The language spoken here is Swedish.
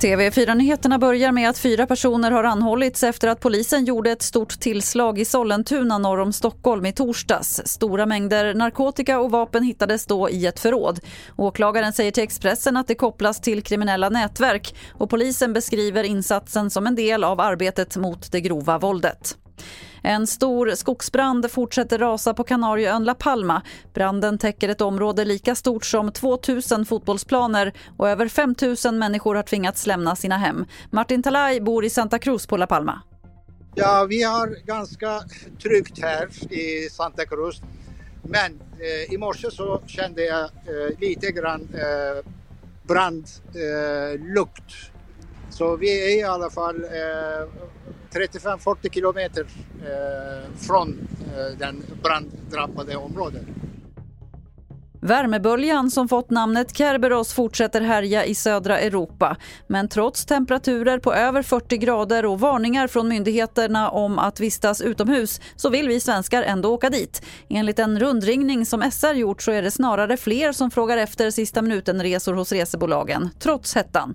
TV4-nyheterna börjar med att fyra personer har anhållits efter att polisen gjorde ett stort tillslag i Sollentuna norr om Stockholm i torsdags. Stora mängder narkotika och vapen hittades då i ett förråd. Åklagaren säger till Expressen att det kopplas till kriminella nätverk och polisen beskriver insatsen som en del av arbetet mot det grova våldet. En stor skogsbrand fortsätter rasa på Kanarieön La Palma. Branden täcker ett område lika stort som 2000 fotbollsplaner och över 5000 människor har tvingats lämna sina hem. Martin Talay bor i Santa Cruz på La Palma. Ja, vi har ganska tryggt här i Santa Cruz. Men eh, i morse så kände jag eh, lite grann eh, brandlukt. Eh, så vi är i alla fall eh, 35-40 kilometer eh, från eh, den branddrabbade området. Värmeböljan som fått namnet Kerberos fortsätter härja i södra Europa. Men trots temperaturer på över 40 grader och varningar från myndigheterna om att vistas utomhus så vill vi svenskar ändå åka dit. Enligt en rundringning som SR gjort så är det snarare fler som frågar efter sista minuten-resor hos resebolagen, trots hettan.